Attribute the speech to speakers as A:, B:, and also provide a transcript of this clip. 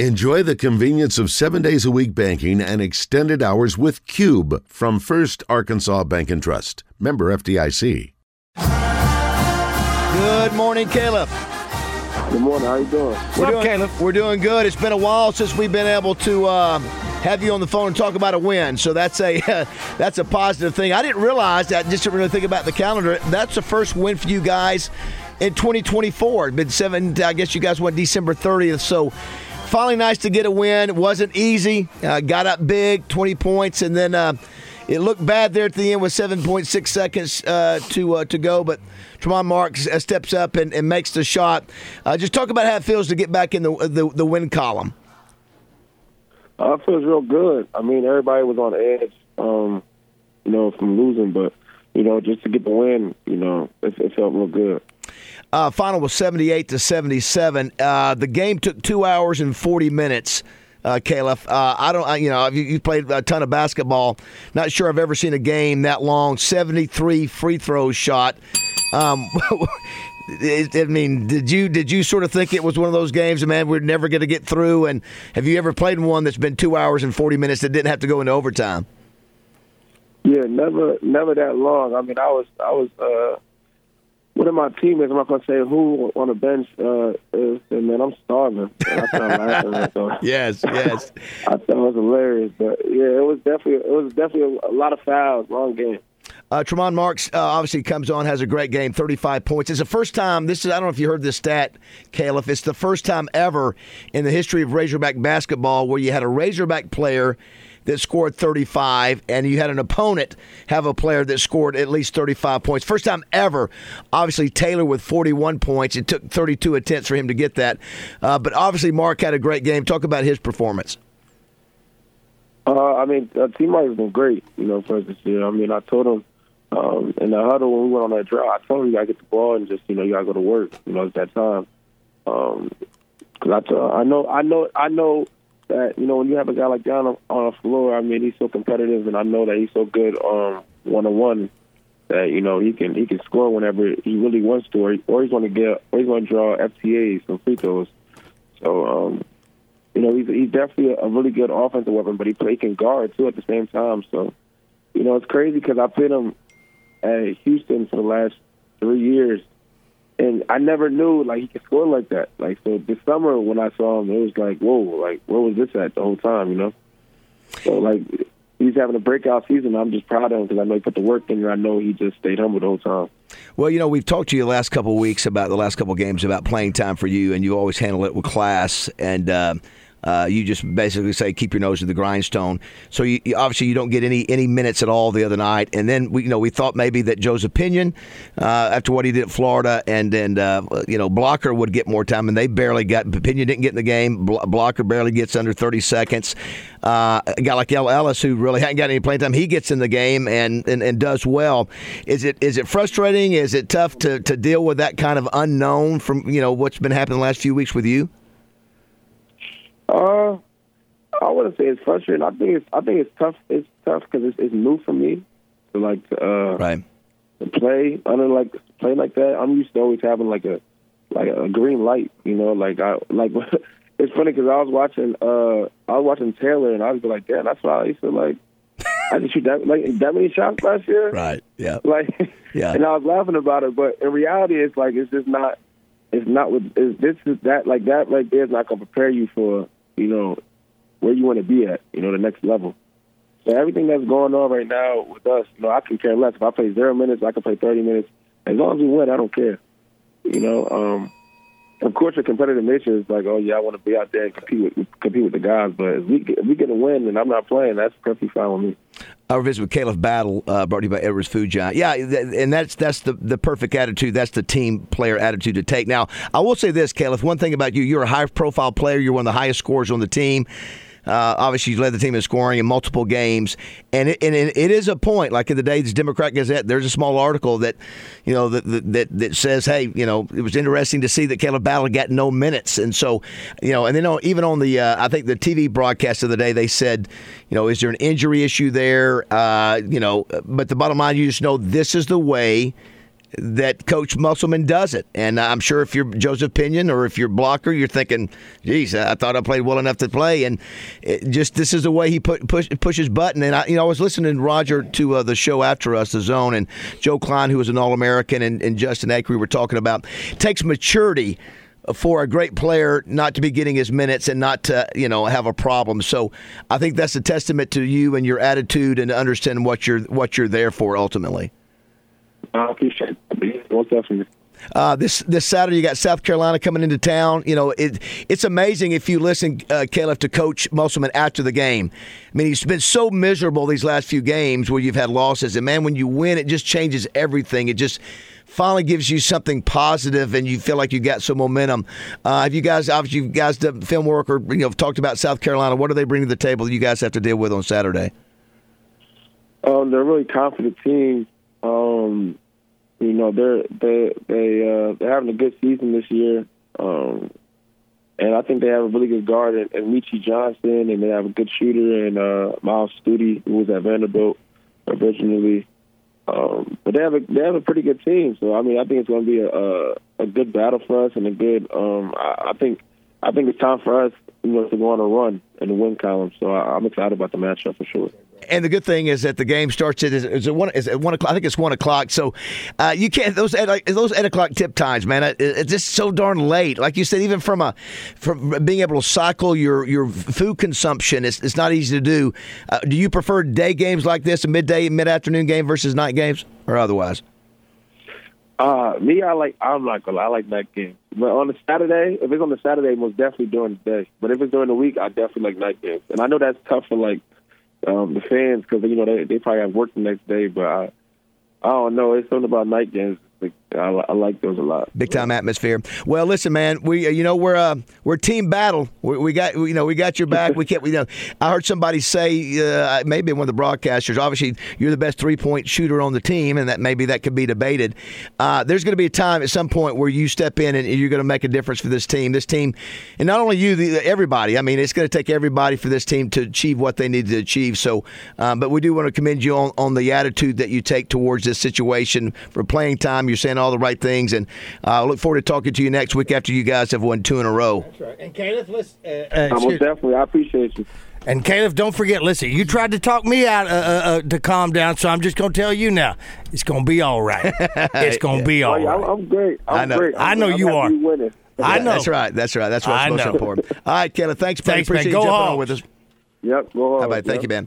A: Enjoy the convenience of seven days a week banking and extended hours with Cube from First Arkansas Bank and Trust. Member FDIC.
B: Good morning, Khalif.
C: Good morning. How you doing?
B: What's We're up, doing, Khalif? We're doing good. It's been a while since we've been able to uh, have you on the phone and talk about a win. So that's a uh, that's a positive thing. I didn't realize that. Just didn't really think about the calendar. That's the first win for you guys in 2024. It's been seven. I guess you guys went December 30th. So finally nice to get a win. It wasn't easy. Uh, got up big, 20 points, and then uh, it looked bad there at the end with 7.6 seconds uh, to uh, to go. But Tramon Marks uh, steps up and, and, makes the shot. Just talk about how it feels to get back in the the, the win column.
C: Uh, it feels real good. I mean, everybody was on edge, um, you know, from losing, but you know, just to get the win, you know, it, it felt real good.
B: Uh, final was 78 to 77. Uh, the game took two hours and 40 minutes. Uh, Khalif, uh, I don't, you know, you, you played a ton of basketball. Not sure I've ever seen a game that long. 73 free throws shot. Um, I mean, did you did you sort of think it was one of those games, man, we're never going to get through? And have you ever played one that's been two hours and forty minutes that didn't have to go into overtime?
C: Yeah, never, never that long. I mean, I was, I was, uh, one of my teammates, I'm not gonna say who on the bench uh, is, and man, I'm starving. I started laughing. So
B: yes, yes.
C: I thought it was hilarious, but yeah, it was definitely it was definitely a, lot of fouls, long game.
B: Uh, Tramon Marks uh, obviously comes on, has a great game, 35 points. It's the first time. This is I don't know if you heard this stat, Khalif. It's the first time ever in the history of Razorback basketball where you had a Razorback player that scored 35, and you had an opponent have a player that scored at least 35 points. First time ever. Obviously, Taylor with 41 points. It took 32 attempts for him to get that. Uh, but obviously, Mark had a great game. Talk about his performance.
C: Uh, I mean, uh, T has been great, you know, for this year. I mean, I told him um, in the huddle when we went on that drive, I told him you got to get the ball and just, you know, you got to go to work. You know, it's that time. Um, cause I, t- I know, I know, I know that you know when you have a guy like that on, on the floor, I mean he's so competitive, and I know that he's so good um one on one that you know he can he can score whenever he really wants to, or, or he's going to get or he's going to draw FTAs and free throws. So um, you know he's he's definitely a, really good offensive weapon, but he play can guard too at the same time. So you know it's crazy because I played him at Houston for the last three years, and I never knew like he could score like that. Like so, this summer when I saw him, it was like, whoa, like where was this at the whole time? You know. So like he's having a breakout season. I'm just proud of him because I know he put the work in. There. I know he just stayed humble the whole time.
B: Well, you know, we've talked to you the last couple of weeks about the last couple of games about playing time for you, and you always handle it with class and. Uh, uh, you just basically say keep your nose to the grindstone. So you, you, obviously you don't get any any minutes at all the other night. And then we you know we thought maybe that Joseph Pinion uh, after what he did at Florida and and uh, you know Blocker would get more time, and they barely got. Opinion didn't get in the game. Blocker barely gets under 30 seconds. Uh, a guy like El Ellis who really hadn't got any playing time, he gets in the game and, and, and does well. Is it is it frustrating? Is it tough to, to deal with that kind of unknown from you know what's been happening the last few weeks with you?
C: Uh, I wouldn't say it's frustrating. I think it's I think it's tough. It's tough because it's, it's new for me to like to, uh,
B: right
C: to play under like play like that. I'm used to always having like a like a green light. You know, like I like. it's funny because I was watching uh I was watching Taylor and I was like, damn, that's why I used to like. I just shoot that like that many shots last year.
B: Right. Yeah.
C: Like. Yeah. And I was laughing about it, but in reality, it's like it's just not. It's not with. It's, this is that like that right there is not gonna prepare you for you know, where you want to be at, you know, the next level. So everything that's going on right now with us, you know, I can care less. If I play zero minutes, I can play 30 minutes. As long as we win, I don't care. You know, um, of course, the competitive nature is like, oh yeah, I want to be out there and compete with compete with the guys. But if we get, if we get a win and I'm not playing, that's perfectly fine with me.
B: Our visit with Khalif Battle, uh, brought to you by Edwards Food Giant. Yeah, and that's that's the the perfect attitude. That's the team player attitude to take. Now, I will say this, Khalif. One thing about you, you're a high profile player. You're one of the highest scorers on the team. Uh, obviously, he's led the team in scoring in multiple games, and it, and it is a point. Like in the day's Democrat Gazette, there's a small article that, you know, that that that says, hey, you know, it was interesting to see that Khalif Battle got no minutes, and so, you know, and then even on the, uh, I think the TV broadcast of the day, they said, you know, is there an injury issue there? Uh, you know, but the bottom line, you just know this is the way that Coach Musselman does it. And I'm sure if you're Joseph Pinion or if you're blocker, you're thinking, geez, I thought I played well enough to play. And just this is the way he put, push, pushes button. And I, you know, I was listening, Roger, to uh, the show after us, The Zone, and Joe Kleine, who was an All American, and, and Justin Acree were talking about. Takes maturity for a great player not to be getting his minutes and not to you know have a problem. So I think that's a testament to you and your attitude and understanding what you're what you're there for ultimately.
C: I appreciate it. Most definitely.
B: Uh, this this Saturday, you got South Carolina coming into town. You know, it, it's amazing if you listen, uh, Khalif, to Coach Musselman after the game. I mean, he's been so miserable these last few games where you've had losses, and man, when you win, it just changes everything. It just finally gives you something positive and you feel like you got some momentum. Uh, have you guys, obviously, you guys done film work or you know talked about South Carolina? What do they bring to the table that you guys have to deal with on Saturday?
C: Um, they're a really confident team. Um, you know, they're they they uh, they're having a good season this year. Um, and I think they have a really good guard in, in Meechie Johnson, and they have a good shooter in uh, Myles Stute, who was at Vanderbilt originally. Um, but they have a they have a pretty good team, so I mean I think it's going to be a, a a good battle for us and a good. Um, I, I think I think it's time for us, you know, to go on a run the win column. So I, I'm excited about the matchup for sure
B: and the good thing is that the game starts at is it one is it one o'clock? I think it's one o'clock. So uh, you can't those those eight o'clock tip times, man. It, it's just so darn late. Like you said, even from a from being able to cycle your your food consumption, it's, it's not easy to do. Uh, do you prefer day games like this, a midday, mid afternoon game versus night games, or otherwise?
C: Uh, me, I like. I'm not gonna. I like night games. But on the Saturday, if it's on the Saturday, most definitely during the day. But if it's during the week, I definitely like night games. And I know that's tough for like um, the fans because you know they they probably have work the next day. But I I don't know. It's something about night games I, I, like those a lot.
B: Big time atmosphere. Well, listen, man, we uh, you know we're uh, we're team battle. We, we got you know we got your back. we can't. You know, I heard somebody say uh, maybe one of the broadcasters. Obviously, you're the best three point shooter on the team, and that maybe that could be debated. Uh, there's going to be a time at some point where you step in and you're going to make a difference for this team. This team, and not only you, the, everybody. I mean, it's going to take everybody for this team to achieve what they need to achieve. So, um, but we do want to commend you on, on the attitude that you take towards this situation for playing time. You're saying all the right things, and I uh, look forward to talking to you next week after you guys have won two in a row.
D: That's right. And Khalif, listen. Uh,
C: uh, most definitely, I appreciate you.
D: And Khalif, don't forget. Listen, you tried to talk me out uh, uh, uh to calm down, so I'm just going to tell you now, it's going to be all right. It's going to be all
C: right. I'm great. I'm
D: I know.
C: Great.
D: I'm, i know
C: I'm
D: you are.
B: I know. That's right. That's right. That's what's I most know. important. All right, Khalif. Thanks, man.
D: Thanks,
B: Appreciate
D: man. Go
B: you jumping
D: home.
B: on with us.
C: Yep. Go
B: How about
C: yep.
B: Thank you, man.